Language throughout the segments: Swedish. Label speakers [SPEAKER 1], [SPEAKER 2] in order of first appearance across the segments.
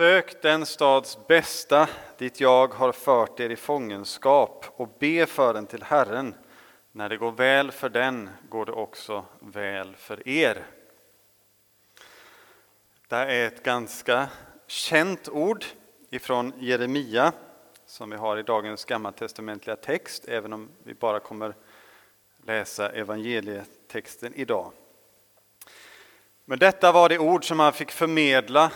[SPEAKER 1] Sök den stads bästa dit jag har fört er i fångenskap och be för den till Herren. När det går väl för den går det också väl för er. Det är ett ganska känt ord ifrån Jeremia som vi har i dagens gammaltestamentliga text, även om vi bara kommer läsa evangelietexten idag. Men detta var det ord som han fick förmedla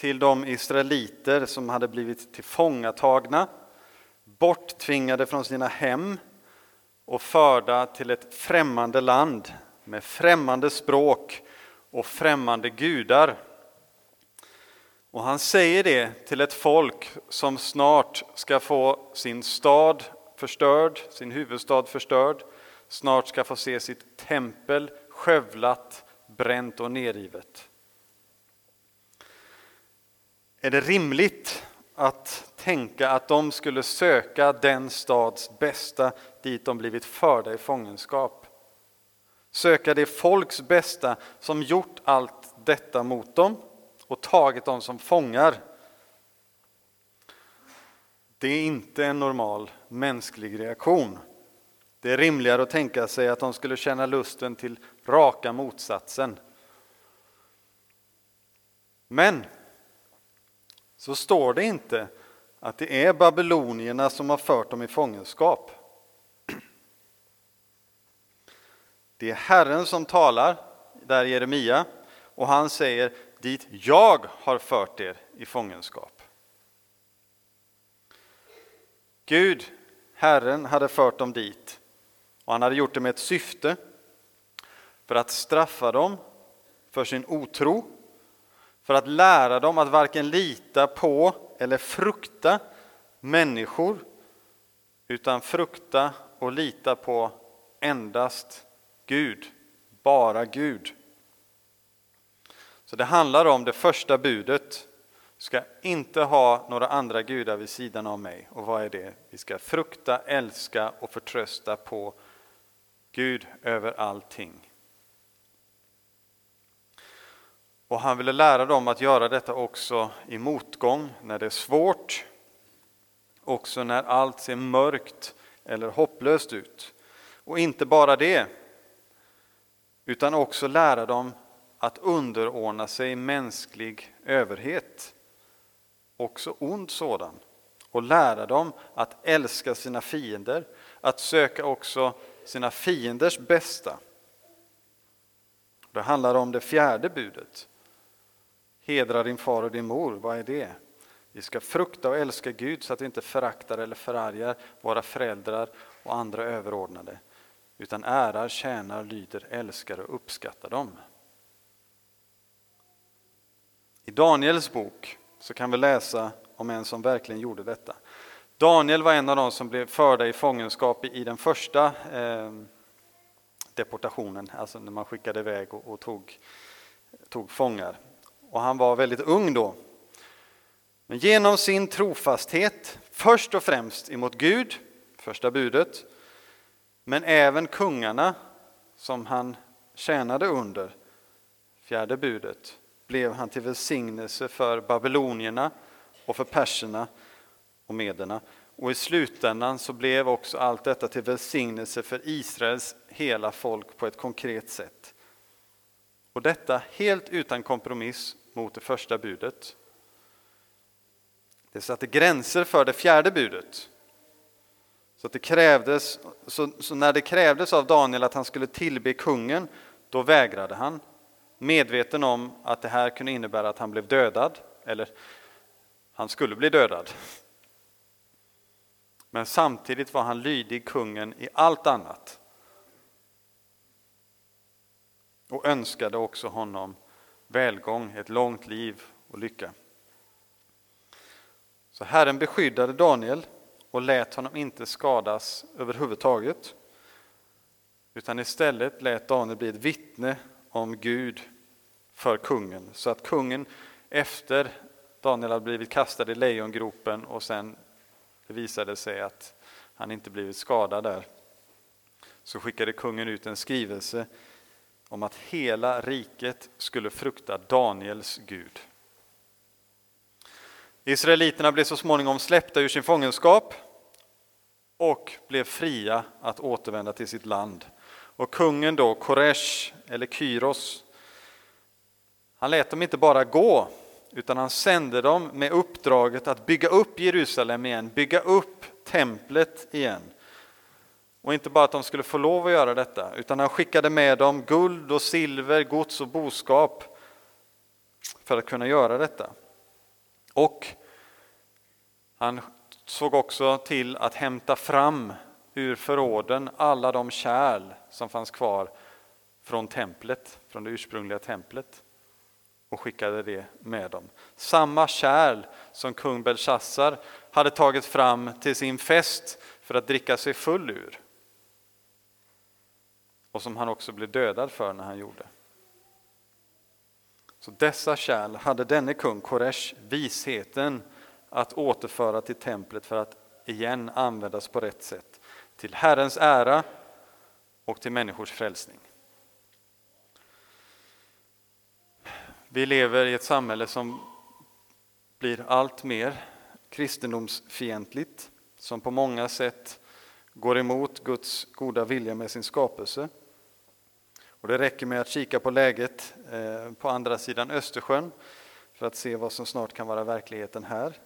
[SPEAKER 1] till de israeliter som hade blivit tillfångatagna, borttvingade från sina hem och förda till ett främmande land med främmande språk och främmande gudar. Och han säger det till ett folk som snart ska få sin stad förstörd, sin huvudstad förstörd, snart ska få se sitt tempel skövlat, bränt och nerrivet. Är det rimligt att tänka att de skulle söka den stads bästa dit de blivit förda i fångenskap? Söka det folks bästa som gjort allt detta mot dem och tagit dem som fångar. Det är inte en normal mänsklig reaktion. Det är rimligare att tänka sig att de skulle känna lusten till raka motsatsen. Men så står det inte att det är babylonierna som har fört dem i fångenskap. Det är Herren som talar, där Jeremia, och han säger dit jag har fört er i fångenskap. Gud, Herren, hade fört dem dit och han hade gjort det med ett syfte för att straffa dem för sin otro för att lära dem att varken lita på eller frukta människor utan frukta och lita på endast Gud, bara Gud. Så det handlar om det första budet. Du ska inte ha några andra gudar vid sidan av mig. Och vad är det? Vi ska frukta, älska och förtrösta på Gud över allting. Och han ville lära dem att göra detta också i motgång, när det är svårt, också när allt ser mörkt eller hopplöst ut. Och inte bara det, utan också lära dem att underordna sig mänsklig överhet, också ond sådan, och lära dem att älska sina fiender, att söka också sina fienders bästa. Det handlar om det fjärde budet, Hedra din far och din mor, vad är det? Vi ska frukta och älska Gud så att vi inte föraktar eller förargar våra föräldrar och andra överordnade, utan ärar, tjänar, lyder, älskar och uppskattar dem. I Daniels bok så kan vi läsa om en som verkligen gjorde detta. Daniel var en av de som blev förda i fångenskap i den första eh, deportationen, alltså när man skickade iväg och, och tog, tog fångar och han var väldigt ung då. Men genom sin trofasthet, först och främst emot Gud, första budet, men även kungarna som han tjänade under, fjärde budet, blev han till välsignelse för babylonierna och för perserna och mederna. Och i slutändan så blev också allt detta till välsignelse för Israels hela folk på ett konkret sätt. Och detta helt utan kompromiss mot det första budet. Det satte gränser för det fjärde budet. Så, att det krävdes, så, så, när det krävdes av Daniel att han skulle tillbe kungen, då vägrade han. Medveten om att det här kunde innebära att han blev dödad, eller han skulle bli dödad. Men samtidigt var han lydig kungen i allt annat. Och önskade också honom välgång, ett långt liv och lycka. Så Herren beskyddade Daniel och lät honom inte skadas överhuvudtaget. Utan istället lät Daniel bli ett vittne om Gud för kungen. Så att kungen efter Daniel hade blivit kastad i lejongropen och sen det visade sig att han inte blivit skadad där. Så skickade kungen ut en skrivelse om att hela riket skulle frukta Daniels Gud. Israeliterna blev så småningom släppta ur sin fångenskap och blev fria att återvända till sitt land. Och kungen då, Koresh, eller Kyros, han lät dem inte bara gå, utan han sände dem med uppdraget att bygga upp Jerusalem igen, bygga upp templet igen. Och inte bara att de skulle få lov att göra detta, utan han skickade med dem guld och silver, gods och boskap för att kunna göra detta. Och han såg också till att hämta fram ur förråden alla de kärl som fanns kvar från templet, från det ursprungliga templet och skickade det med dem. Samma kärl som kung Belshazzar hade tagit fram till sin fest för att dricka sig full ur och som han också blev dödad för när han gjorde. Så dessa kärl hade denne kung Koresh visheten att återföra till templet för att igen användas på rätt sätt, till Herrens ära och till människors frälsning. Vi lever i ett samhälle som blir allt mer kristendomsfientligt, som på många sätt går emot Guds goda vilja med sin skapelse. Och det räcker med att kika på läget eh, på andra sidan Östersjön för att se vad som snart kan vara verkligheten här.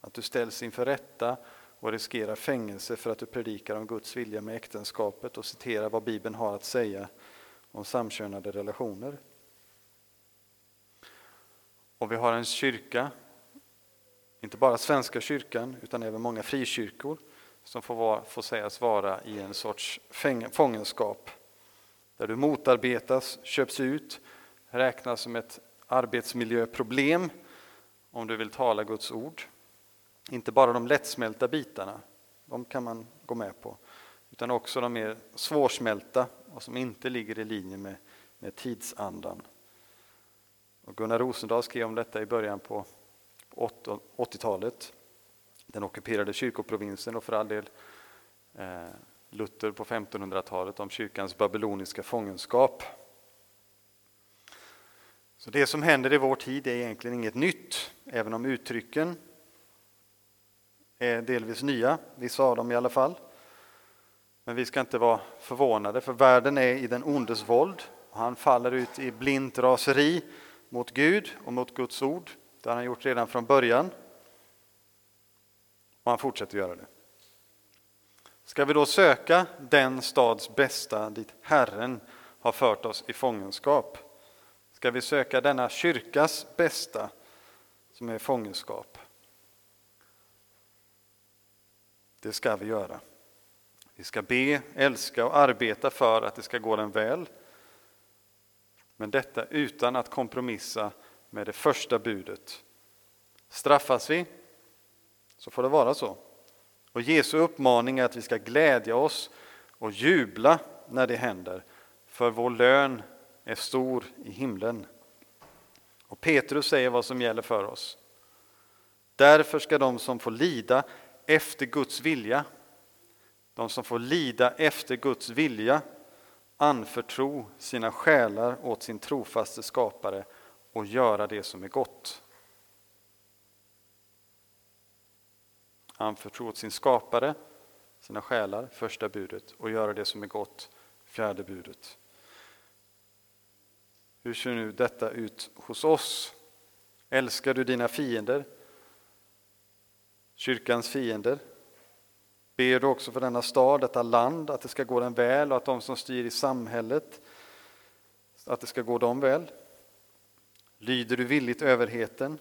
[SPEAKER 1] Att du ställs inför rätta och riskerar fängelse för att du predikar om Guds vilja med äktenskapet och citerar vad Bibeln har att säga om samkönade relationer. Och vi har en kyrka, inte bara Svenska kyrkan utan även många frikyrkor som får, vara, får sägas vara i en sorts fångenskap där du motarbetas, köps ut, räknas som ett arbetsmiljöproblem om du vill tala Guds ord. Inte bara de lättsmälta bitarna, de kan man gå med på, utan också de mer svårsmälta och som inte ligger i linje med, med tidsandan. Och Gunnar Rosendahl skrev om detta i början på 80-talet. Den ockuperade kyrkoprovinsen och för all del eh, Luther på 1500-talet om kyrkans babyloniska fångenskap. Så det som händer i vår tid är egentligen inget nytt, även om uttrycken är delvis nya, vissa av dem i alla fall. Men vi ska inte vara förvånade, för världen är i den ondes våld. Och han faller ut i blint raseri mot Gud och mot Guds ord. Det har han gjort redan från början. Och han fortsätter göra det. Ska vi då söka den stads bästa dit Herren har fört oss i fångenskap? Ska vi söka denna kyrkas bästa som är fångenskap? Det ska vi göra. Vi ska be, älska och arbeta för att det ska gå den väl. Men detta utan att kompromissa med det första budet. Straffas vi, så får det vara så. Och Jesu uppmaning är att vi ska glädja oss och jubla när det händer, för vår lön är stor i himlen. Och Petrus säger vad som gäller för oss. Därför ska de som får lida efter Guds vilja, de som får lida efter Guds vilja, anförtro sina själar åt sin trofaste skapare och göra det som är gott. Anförtro åt sin skapare, sina själar, första budet, och göra det som är gott, fjärde budet. Hur ser nu detta ut hos oss? Älskar du dina fiender? Kyrkans fiender? Ber du också för denna stad, detta land, att det ska gå den väl och att de som styr i samhället, att det ska gå dem väl? Lyder du villigt överheten?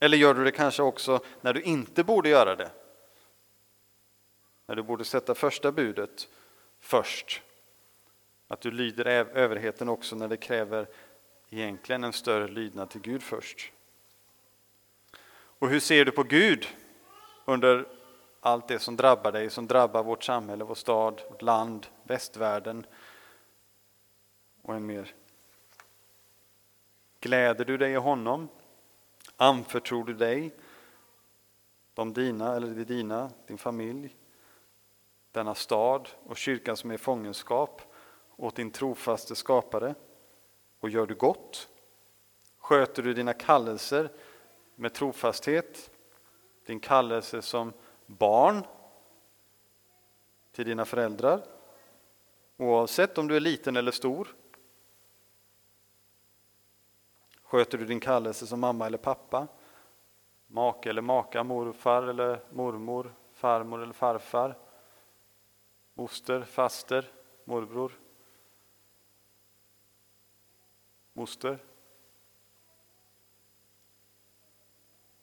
[SPEAKER 1] Eller gör du det kanske också när du inte borde göra det? När du borde sätta första budet först. Att du lyder överheten också när det kräver egentligen en större lydnad till Gud först. Och hur ser du på Gud under allt det som drabbar dig, som drabbar vårt samhälle, vår stad, vårt land, västvärlden och än mer? Gläder du dig i honom? Anförtror du dig, de dina eller de dina, din familj, denna stad och kyrkan som är i fångenskap åt din trofaste skapare? Och gör du gott? Sköter du dina kallelser med trofasthet, din kallelse som barn till dina föräldrar, oavsett om du är liten eller stor. Sköter du din kallelse som mamma eller pappa, make eller maka, morfar eller mormor, farmor eller farfar, moster, faster, morbror, moster?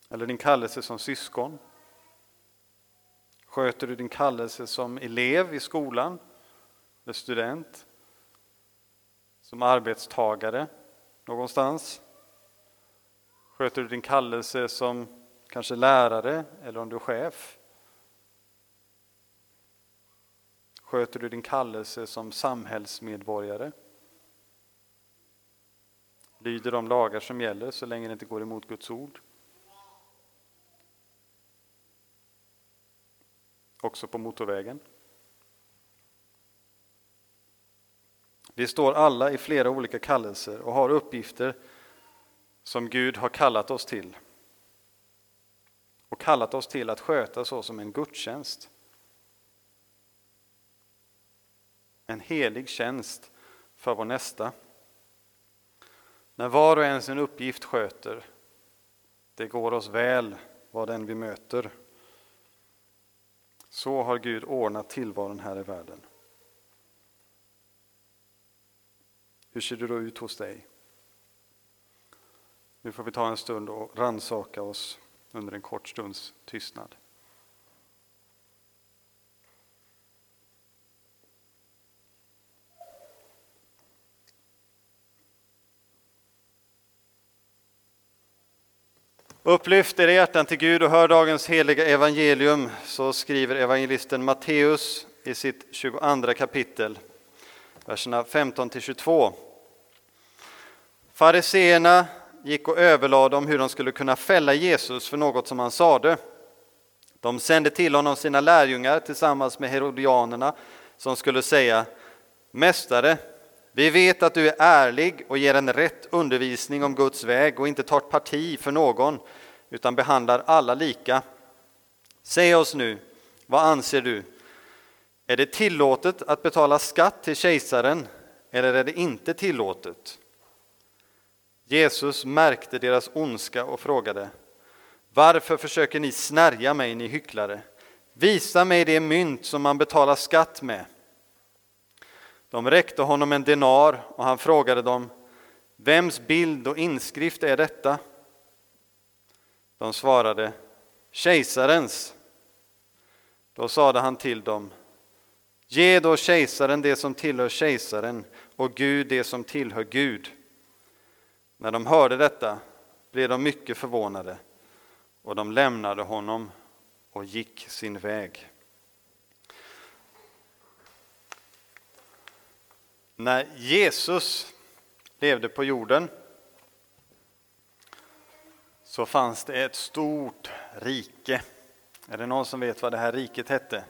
[SPEAKER 1] Eller din kallelse som syskon? Sköter du din kallelse som elev i skolan, eller student? Som arbetstagare någonstans? Sköter du din kallelse som kanske lärare eller om du är chef? Sköter du din kallelse som samhällsmedborgare? Lyder de lagar som gäller så länge det inte går emot Guds ord? Också på motorvägen. Vi står alla i flera olika kallelser och har uppgifter som Gud har kallat oss till. Och kallat oss till att sköta så som en gudstjänst. En helig tjänst för vår nästa. När var och en sin uppgift sköter, det går oss väl vad den vi möter. Så har Gud ordnat tillvaron här i världen. Hur ser det då ut hos dig? Nu får vi ta en stund och ransaka oss under en kort stunds tystnad. Upplyft era hjärtan till Gud och hör dagens heliga evangelium, så skriver evangelisten Matteus i sitt 22 kapitel, verserna 15 till 22. Fariseerna gick och överlade om hur de skulle kunna fälla Jesus för något som han sade. De sände till honom sina lärjungar tillsammans med herodianerna som skulle säga Mästare, vi vet att du är ärlig och ger en rätt undervisning om Guds väg och inte tar parti för någon utan behandlar alla lika. Säg oss nu, vad anser du? Är det tillåtet att betala skatt till kejsaren eller är det inte tillåtet? Jesus märkte deras ondska och frågade Varför försöker ni snärja mig, ni hycklare? Visa mig det mynt som man betalar skatt med. De räckte honom en denar och han frågade dem Vems bild och inskrift är detta? De svarade Kejsarens. Då sade han till dem Ge då kejsaren det som tillhör kejsaren och Gud det som tillhör Gud. När de hörde detta blev de mycket förvånade och de lämnade honom och gick sin väg. När Jesus levde på jorden så fanns det ett stort rike. Är det någon som vet vad det här riket hette?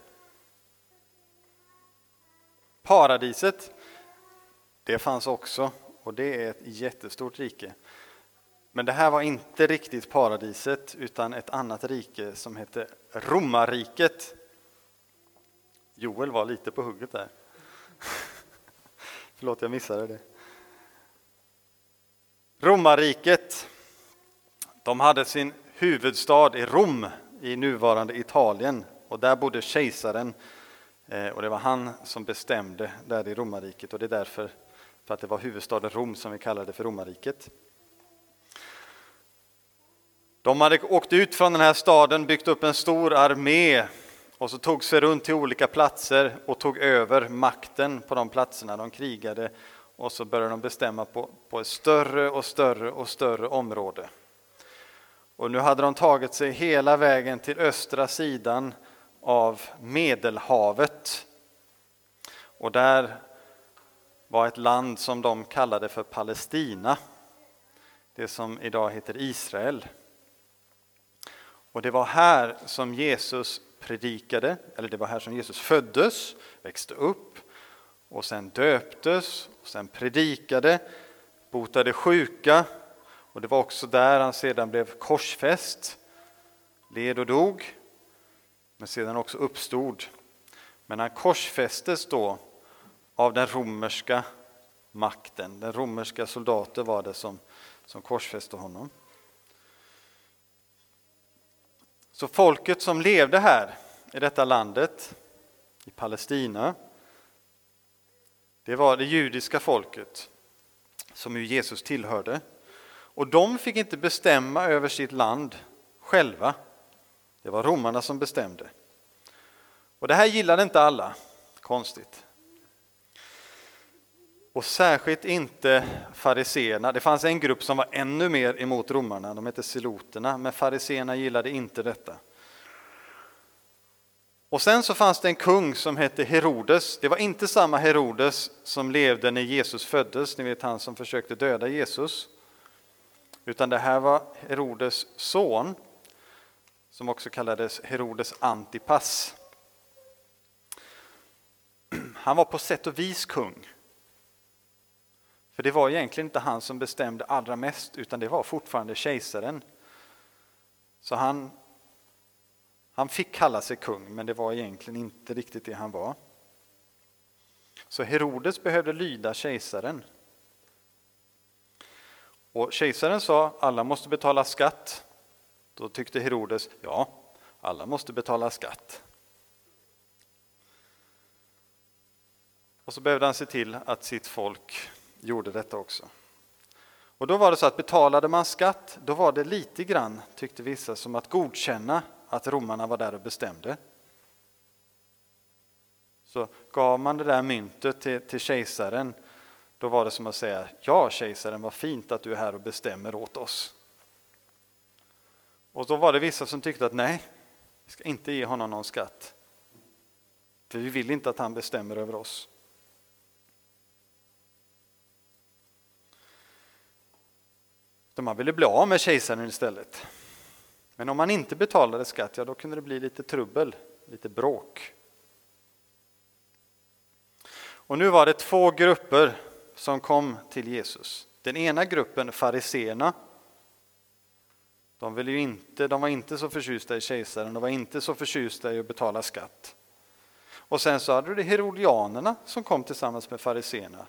[SPEAKER 1] Paradiset, det fanns också och det är ett jättestort rike. Men det här var inte riktigt paradiset utan ett annat rike som hette Romarriket. Joel var lite på hugget där. Förlåt, jag missade det. Romarriket, de hade sin huvudstad i Rom i nuvarande Italien och där bodde kejsaren eh, och det var han som bestämde där i romarriket och det är därför för att det var huvudstaden Rom som vi kallade för romarriket. De hade åkt ut från den här staden, byggt upp en stor armé och så tog sig runt till olika platser och tog över makten på de platserna. De krigade och så började de bestämma på, på ett större och större och större område. Och nu hade de tagit sig hela vägen till östra sidan av Medelhavet. Och där var ett land som de kallade för Palestina, det som idag heter Israel. Och det var här som Jesus predikade, eller det var här som Jesus föddes, växte upp och sen döptes, och sen predikade, botade sjuka Och det var också där han sedan blev korsfäst, led och dog, men sedan också uppstod. Men han korsfästes då av den romerska makten. Den romerska soldater var det som, som korsfäste honom. Så folket som levde här i detta landet, i Palestina, det var det judiska folket som ju Jesus tillhörde. Och de fick inte bestämma över sitt land själva. Det var romarna som bestämde. Och det här gillade inte alla, konstigt. Och särskilt inte fariseerna. Det fanns en grupp som var ännu mer emot romarna, de hette siloterna. men fariseerna gillade inte detta. Och sen så fanns det en kung som hette Herodes. Det var inte samma Herodes som levde när Jesus föddes, ni vet han som försökte döda Jesus. Utan det här var Herodes son, som också kallades Herodes Antipas. Han var på sätt och vis kung. För det var egentligen inte han som bestämde allra mest, utan det var fortfarande kejsaren. Så han, han fick kalla sig kung, men det var egentligen inte riktigt det han var. Så Herodes behövde lyda kejsaren. Och kejsaren sa alla måste betala skatt. Då tyckte Herodes, ja, alla måste betala skatt. Och så behövde han se till att sitt folk gjorde detta också. Och då var det så att betalade man skatt, då var det lite grann, tyckte vissa, som att godkänna att romarna var där och bestämde. Så gav man det där myntet till, till kejsaren, då var det som att säga ja kejsaren, vad fint att du är här och bestämmer åt oss. Och då var det vissa som tyckte att nej, vi ska inte ge honom någon skatt. För vi vill inte att han bestämmer över oss. Man ville bli av med kejsaren istället. Men om man inte betalade skatt, ja då kunde det bli lite trubbel, lite bråk. Och nu var det två grupper som kom till Jesus. Den ena gruppen, fariseerna, de, ville ju inte, de var inte så förtjusta i kejsaren, de var inte så förtjusta i att betala skatt. Och sen så hade du det herodianerna som kom tillsammans med fariseerna.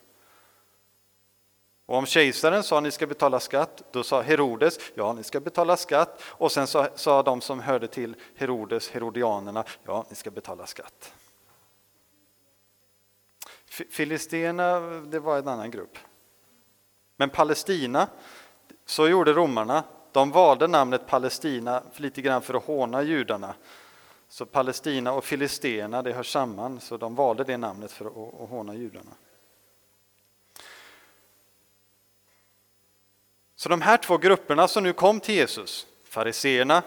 [SPEAKER 1] Och om kejsaren sa ni ska betala skatt, då sa Herodes ja, ni ska betala skatt. Och sen sa, sa de som hörde till Herodes, herodianerna, ja, ni ska betala skatt. Filisterna, det var en annan grupp. Men Palestina, så gjorde romarna. De valde namnet Palestina lite grann för att håna judarna. Så Palestina och Filisterna, det hör samman, så de valde det namnet för att håna judarna. Så de här två grupperna som nu kom till Jesus, fariseerna,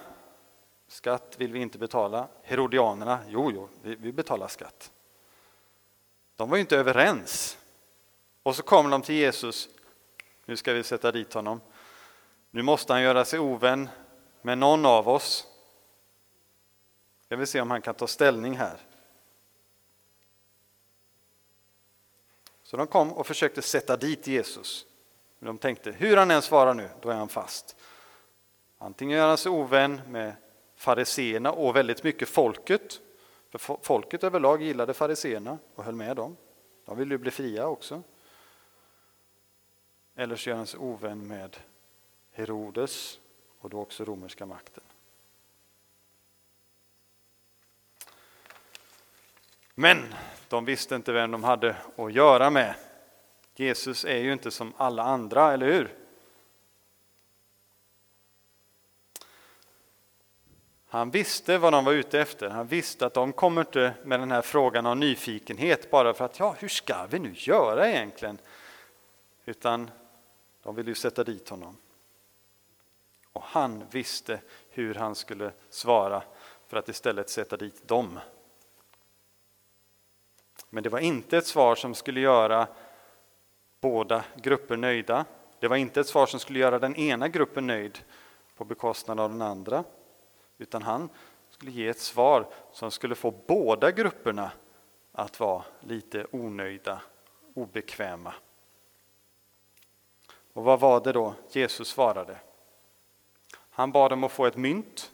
[SPEAKER 1] skatt vill vi inte betala, herodianerna, jo, jo, vi, vi betalar skatt. De var ju inte överens. Och så kommer de till Jesus, nu ska vi sätta dit honom. Nu måste han göra sig ovän med någon av oss. Jag vill se om han kan ta ställning här. Så de kom och försökte sätta dit Jesus. Men de tänkte, hur han än svarar nu, då är han fast. Antingen gör han sig ovän med fariseerna och väldigt mycket folket. För folket överlag gillade fariseerna och höll med dem. De ville ju bli fria också. Eller så gör han sig ovän med Herodes och då också romerska makten. Men de visste inte vem de hade att göra med. Jesus är ju inte som alla andra, eller hur? Han visste vad de var ute efter. Han visste att de kommer inte med den här frågan av nyfikenhet bara för att ja, hur ska vi nu göra egentligen? Utan de ville ju sätta dit honom. Och han visste hur han skulle svara för att istället sätta dit dem. Men det var inte ett svar som skulle göra båda grupper nöjda. Det var inte ett svar som skulle göra den ena gruppen nöjd på bekostnad av den andra, utan han skulle ge ett svar som skulle få båda grupperna att vara lite onöjda, obekväma. Och vad var det då Jesus svarade? Han bad dem att få ett mynt.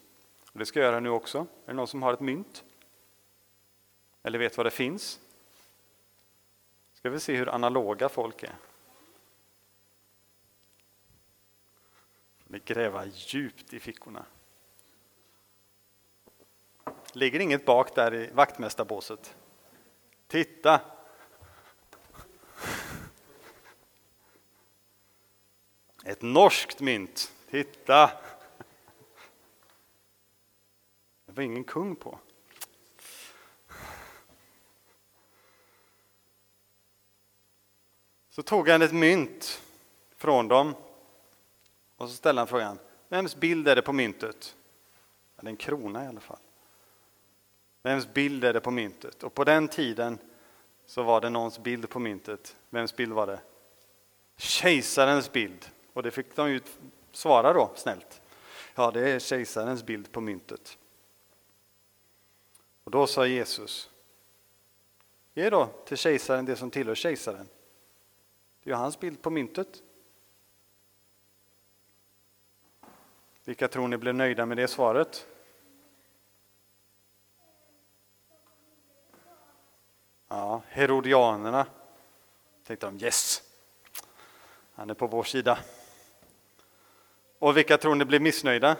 [SPEAKER 1] Och det ska jag göra nu också. Är det någon som har ett mynt? Eller vet vad det finns? Ska vi se hur analoga folk är. Ni gräva djupt i fickorna. Ligger inget bak där i vaktmästarbåset? Titta! Ett norskt mynt. Titta! Det var ingen kung på. Så tog han ett mynt från dem och så ställde han frågan, vems bild är det på myntet? Ja, det är en krona i alla fall. Vems bild är det på myntet? Och på den tiden så var det någons bild på myntet. Vems bild var det? Kejsarens bild. Och det fick de ju svara då, snällt. Ja, det är kejsarens bild på myntet. Och då sa Jesus, ge då till kejsaren det som tillhör kejsaren. Det är ju hans bild på myntet. Vilka tror ni blev nöjda med det svaret? Ja, Herodianerna. Tänkte de, yes, han är på vår sida. Och vilka tror ni blev missnöjda?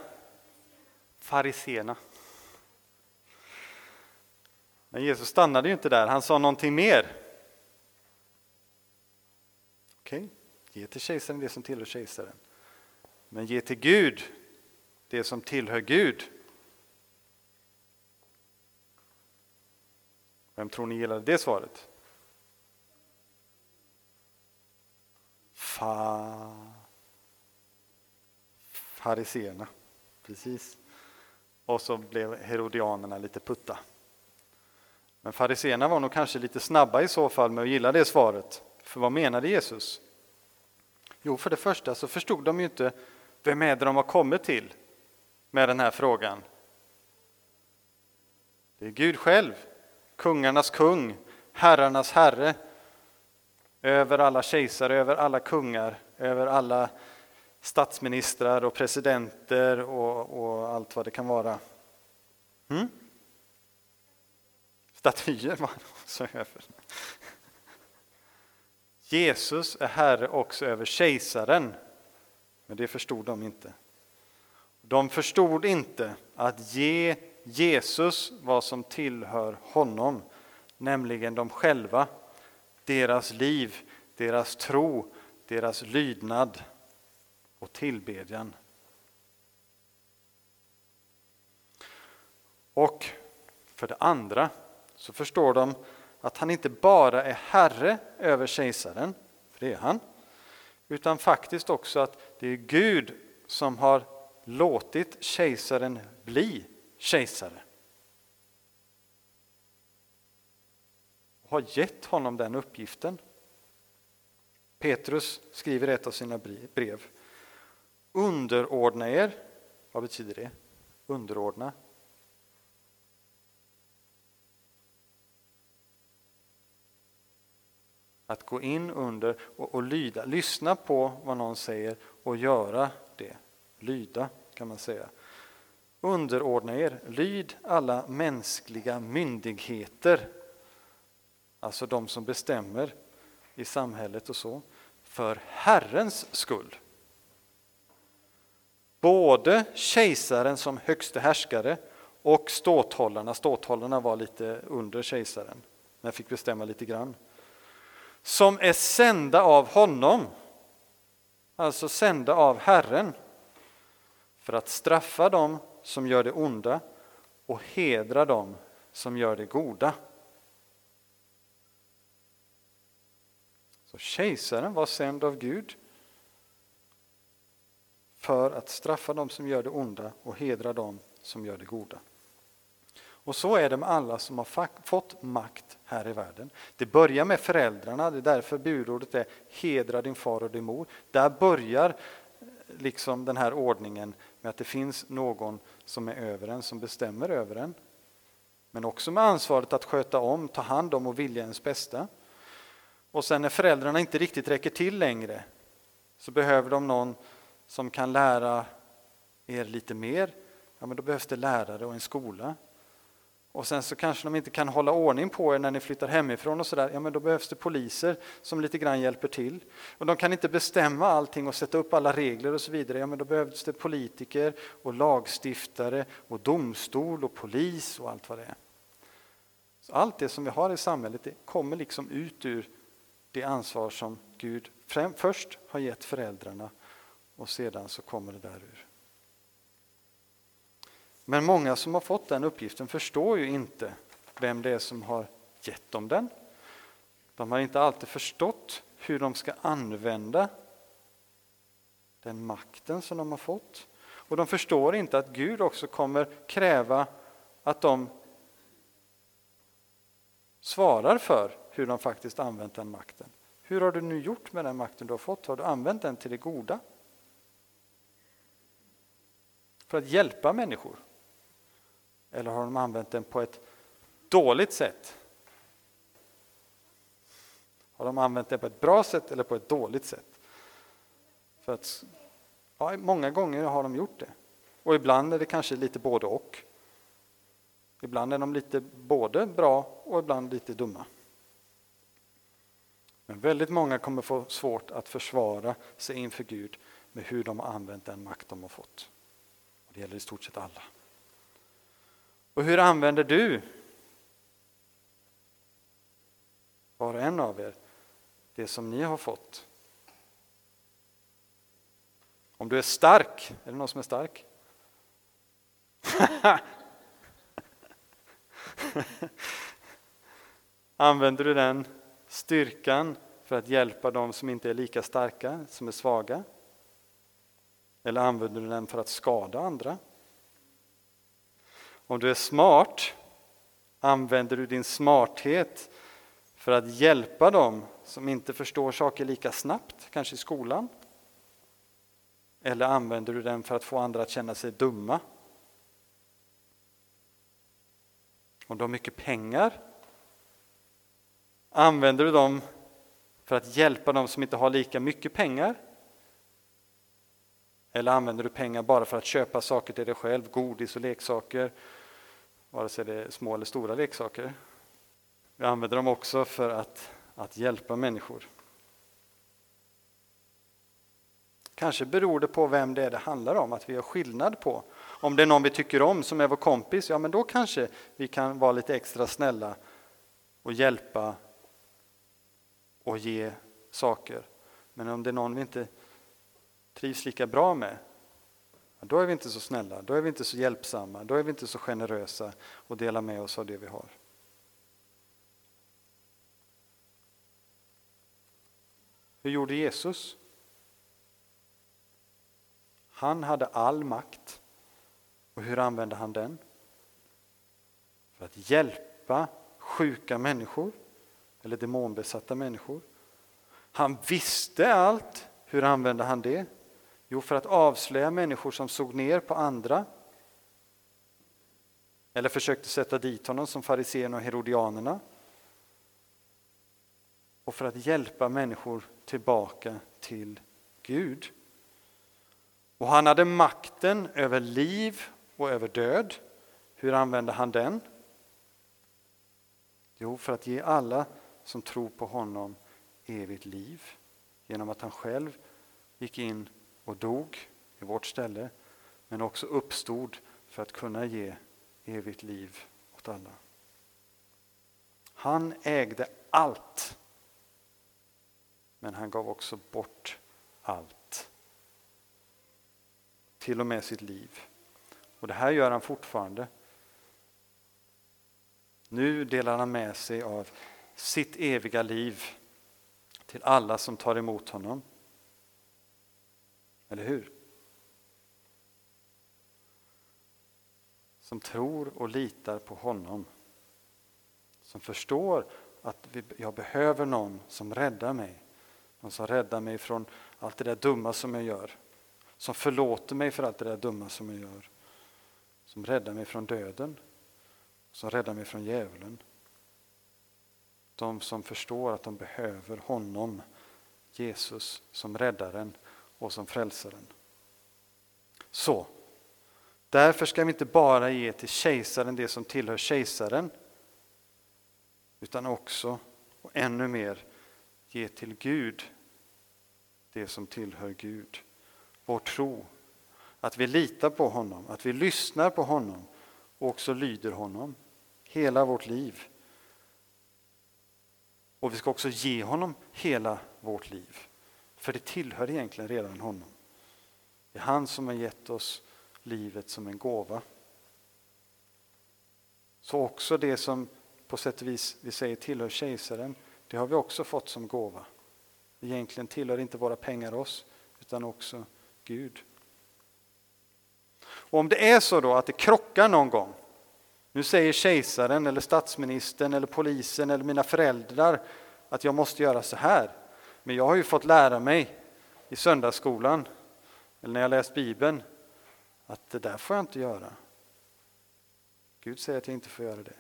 [SPEAKER 1] Fariséerna. Men Jesus stannade ju inte där, han sa någonting mer. Okej, okay. ge till kejsaren det som tillhör kejsaren. Men ge till Gud det som tillhör Gud. Vem tror ni gillade det svaret? Fa... Fariséerna, precis. Och så blev herodianerna lite putta. Men fariséerna var nog kanske lite snabba i så fall med att gilla det svaret. För vad menade Jesus? Jo, för det första så förstod de ju inte vem är det de har kommit till med den här frågan. Det är Gud själv, kungarnas kung, herrarnas herre, över alla kejsare, över alla kungar, över alla statsministrar och presidenter och, och allt vad det kan vara. Mm? Statyer var han också över. Jesus är herre också över kejsaren, men det förstod de inte. De förstod inte att ge Jesus vad som tillhör honom, nämligen de själva, deras liv, deras tro, deras lydnad och tillbedjan. Och för det andra så förstår de att han inte bara är herre över kejsaren, för det är han, utan faktiskt också att det är Gud som har låtit kejsaren bli kejsare. Och har gett honom den uppgiften. Petrus skriver i ett av sina brev. Underordna er. Vad betyder det? Underordna. Att gå in under och, och lyda, lyssna på vad någon säger och göra det. Lyda kan man säga. Underordna er, lyd alla mänskliga myndigheter, alltså de som bestämmer i samhället och så, för Herrens skull. Både kejsaren som högste härskare och ståthållarna, ståthållarna var lite under kejsaren, men fick bestämma lite grann som är sända av honom, alltså sända av Herren, för att straffa dem som gör det onda och hedra dem som gör det goda. Så kejsaren var sänd av Gud för att straffa dem som gör det onda och hedra dem som gör det goda. Och så är det med alla som har fått makt här i världen. Det börjar med föräldrarna, det är därför budordet är hedra din far och din mor. Där börjar eh, liksom den här ordningen med att det finns någon som är över en, som bestämmer över en. Men också med ansvaret att sköta om, ta hand om och vilja ens bästa. Och sen när föräldrarna inte riktigt räcker till längre, Så behöver de någon som kan lära er lite mer, ja men då behövs det lärare och en skola. Och sen så kanske de inte kan hålla ordning på er när ni flyttar hemifrån och sådär, ja men då behövs det poliser som lite grann hjälper till. Och de kan inte bestämma allting och sätta upp alla regler och så vidare, ja men då behövs det politiker och lagstiftare och domstol och polis och allt vad det är. Så allt det som vi har i samhället det kommer liksom ut ur det ansvar som Gud först har gett föräldrarna och sedan så kommer det där ur. Men många som har fått den uppgiften förstår ju inte vem det är som har gett dem den. De har inte alltid förstått hur de ska använda den makten som de har fått. Och de förstår inte att Gud också kommer kräva att de svarar för hur de faktiskt använt den makten. Hur har du nu gjort med den makten du har fått? Har du använt den till det goda? För att hjälpa människor? Eller har de använt den på ett dåligt sätt? Har de använt den på ett bra sätt eller på ett dåligt sätt? För att, ja, många gånger har de gjort det. Och ibland är det kanske lite både och. Ibland är de lite både bra och ibland lite dumma. Men väldigt många kommer få svårt att försvara sig inför Gud med hur de har använt den makt de har fått. Och det gäller i stort sett alla. Och hur använder du, var och en av er, det som ni har fått? Om du är stark, är det någon som är stark? Använder du den styrkan för att hjälpa dem som inte är lika starka, som är svaga? Eller använder du den för att skada andra? Om du är smart, använder du din smarthet för att hjälpa dem som inte förstår saker lika snabbt, kanske i skolan? Eller använder du den för att få andra att känna sig dumma? Om du har mycket pengar, använder du dem för att hjälpa dem som inte har lika mycket pengar? Eller använder du pengar bara för att köpa saker till dig själv, godis och leksaker, vare sig det är små eller stora leksaker? Vi använder dem också för att, att hjälpa människor. Kanske beror det på vem det är det handlar om, att vi har skillnad på. Om det är någon vi tycker om som är vår kompis, ja men då kanske vi kan vara lite extra snälla och hjälpa och ge saker. Men om det är någon vi inte trivs lika bra med, då är vi inte så snälla, då är vi inte så hjälpsamma, då är vi inte så generösa och delar med oss av det vi har. Hur gjorde Jesus? Han hade all makt. Och hur använde han den? För att hjälpa sjuka människor eller demonbesatta människor. Han visste allt. Hur använde han det? Jo, för att avslöja människor som såg ner på andra eller försökte sätta dit honom som fariséerna och herodianerna och för att hjälpa människor tillbaka till Gud. Och han hade makten över liv och över död. Hur använde han den? Jo, för att ge alla som tror på honom evigt liv genom att han själv gick in och dog i vårt ställe men också uppstod för att kunna ge evigt liv åt alla. Han ägde allt men han gav också bort allt. Till och med sitt liv. Och det här gör han fortfarande. Nu delar han med sig av sitt eviga liv till alla som tar emot honom. Eller hur? Som tror och litar på honom. Som förstår att jag behöver någon som räddar mig. Någon som räddar mig från allt det där dumma som jag gör. Som förlåter mig för allt det där dumma som jag gör. Som räddar mig från döden. Som räddar mig från djävulen. De som förstår att de behöver honom, Jesus, som räddaren och som frälsaren. Så, därför ska vi inte bara ge till kejsaren det som tillhör kejsaren utan också, och ännu mer, ge till Gud det som tillhör Gud. Vår tro, att vi litar på honom, att vi lyssnar på honom och också lyder honom hela vårt liv. Och vi ska också ge honom hela vårt liv, för det tillhör egentligen redan honom. Det är han som har gett oss livet som en gåva. Så också det som på sätt och vis vi säger tillhör kejsaren, det har vi också fått som gåva. Egentligen tillhör inte våra pengar oss, utan också Gud. Och om det är så då att det krockar någon gång, nu säger kejsaren eller statsministern eller polisen eller mina föräldrar att jag måste göra så här. Men jag har ju fått lära mig i söndagsskolan, eller när jag läst Bibeln, att det där får jag inte göra. Gud säger att jag inte får göra det.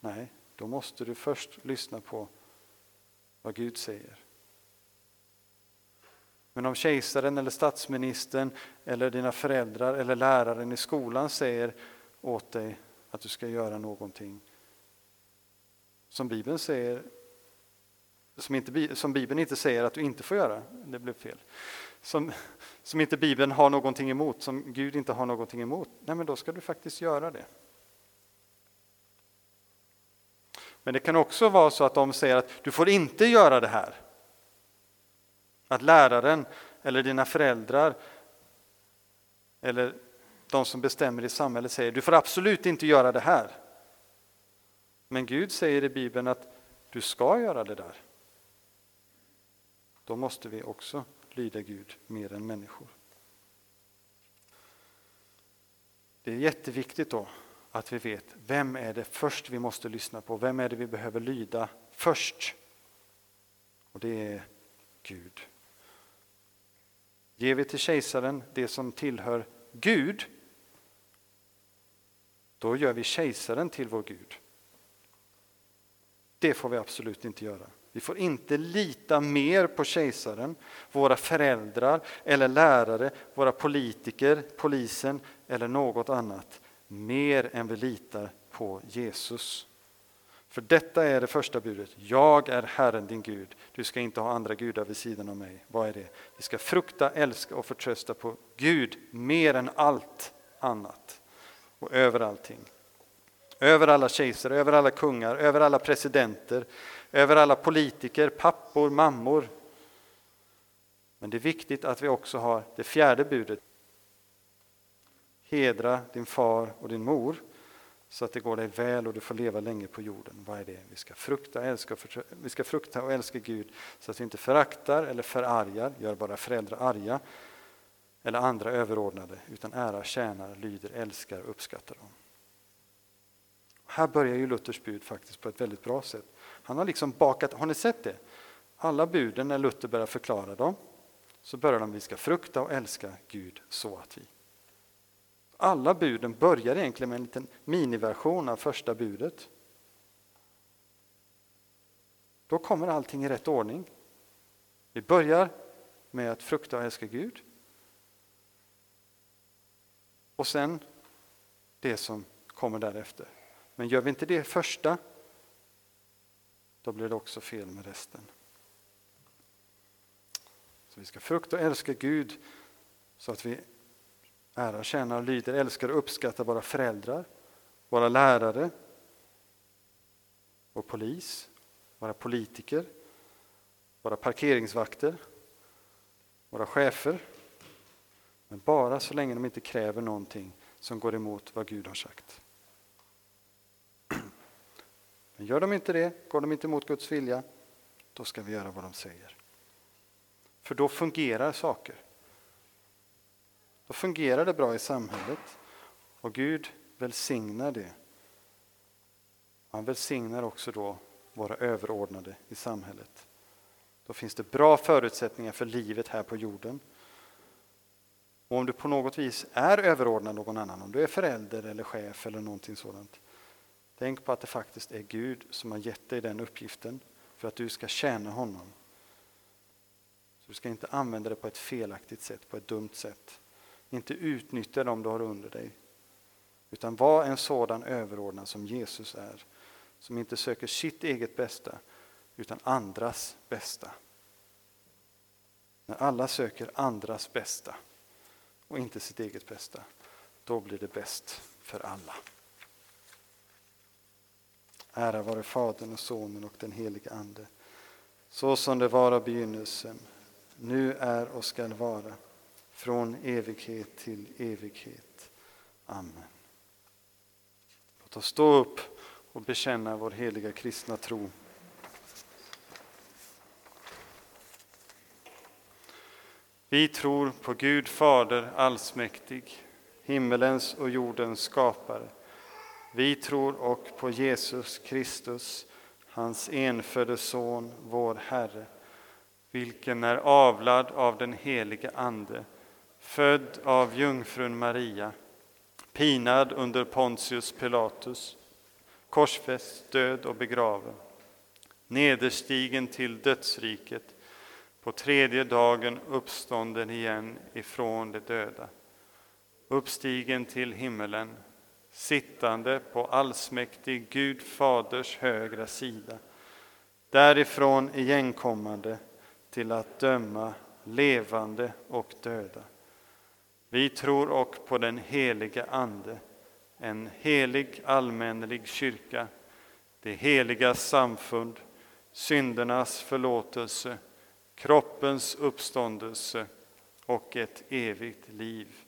[SPEAKER 1] Nej, då måste du först lyssna på vad Gud säger. Men om kejsaren eller statsministern eller dina föräldrar eller läraren i skolan säger åt dig att du ska göra någonting som Bibeln säger som, inte, som Bibeln inte säger att du inte får göra, det blev fel. Som, som inte Bibeln har någonting emot, som Gud inte har någonting emot, nej men då ska du faktiskt göra det. Men det kan också vara så att de säger att du får inte göra det här. Att läraren eller dina föräldrar eller de som bestämmer i samhället säger du får absolut inte göra det här. Men Gud säger i Bibeln att du ska göra det där. Då måste vi också lyda Gud mer än människor. Det är jätteviktigt då att vi vet vem är det först vi måste lyssna på, vem är det vi behöver lyda först? Och det är Gud. Ger vi till kejsaren det som tillhör Gud, då gör vi kejsaren till vår Gud. Det får vi absolut inte göra. Vi får inte lita mer på kejsaren, våra föräldrar eller lärare, våra politiker, polisen eller något annat mer än vi litar på Jesus. För detta är det första budet. Jag är Herren din Gud. Du ska inte ha andra gudar vid sidan av mig. Vad är det? Vi ska frukta, älska och förtrösta på Gud mer än allt annat och över allting. Över alla kejsare, över alla kungar, över alla presidenter, över alla politiker, pappor, mammor. Men det är viktigt att vi också har det fjärde budet. Hedra din far och din mor så att det går dig väl och du får leva länge på jorden. Vad är det? Vi ska frukta, älska, vi ska frukta och älska Gud så att vi inte föraktar eller förargar, gör bara föräldrar arga eller andra överordnade, utan ära, tjänar, lyder, älskar och uppskattar dem. Här börjar ju Luthers bud faktiskt på ett väldigt bra sätt. Han har liksom bakat, har ni sett det? Alla buden, när Luther börjar förklara dem, så börjar de vi ska frukta och älska Gud så att vi. Alla buden börjar egentligen med en liten miniversion av första budet. Då kommer allting i rätt ordning. Vi börjar med att frukta och älska Gud. Och sen det som kommer därefter. Men gör vi inte det första, då blir det också fel med resten. Så vi ska frukta och älska Gud så att vi ärar, tjänar, lyder, älskar och uppskattar våra föräldrar, våra lärare, vår polis, våra politiker, våra parkeringsvakter, våra chefer. Men bara så länge de inte kräver någonting som går emot vad Gud har sagt. Men gör de inte det, går de inte emot Guds vilja, då ska vi göra vad de säger. För då fungerar saker. Då fungerar det bra i samhället och Gud välsignar det. Han välsignar också då våra överordnade i samhället. Då finns det bra förutsättningar för livet här på jorden. Och om du på något vis är överordnad någon annan, om du är förälder eller chef eller någonting sådant, Tänk på att det faktiskt är Gud som har gett dig den uppgiften för att du ska tjäna honom. Så du ska inte använda det på ett felaktigt sätt, på ett dumt sätt. Inte utnyttja dem du har under dig. Utan var en sådan överordnad som Jesus är. Som inte söker sitt eget bästa, utan andras bästa. När alla söker andras bästa och inte sitt eget bästa, då blir det bäst för alla. Ära vare Fadern och Sonen och den helige Ande, så som det var av begynnelsen, nu är och skall vara, från evighet till evighet. Amen. Låt oss stå upp och bekänna vår heliga kristna tro. Vi tror på Gud Fader allsmäktig, himmelens och jordens skapare. Vi tror och på Jesus Kristus, hans enfödde Son, vår Herre, vilken är avlad av den helige Ande, född av jungfrun Maria, pinad under Pontius Pilatus, korsfäst, död och begraven, nederstigen till dödsriket, på tredje dagen uppstånden igen ifrån de döda, uppstigen till himmelen, sittande på allsmäktig Gud Faders högra sida, därifrån igenkommande till att döma levande och döda. Vi tror och på den helige Ande, en helig allmännelig kyrka, det heliga samfund, syndernas förlåtelse, kroppens uppståndelse och ett evigt liv.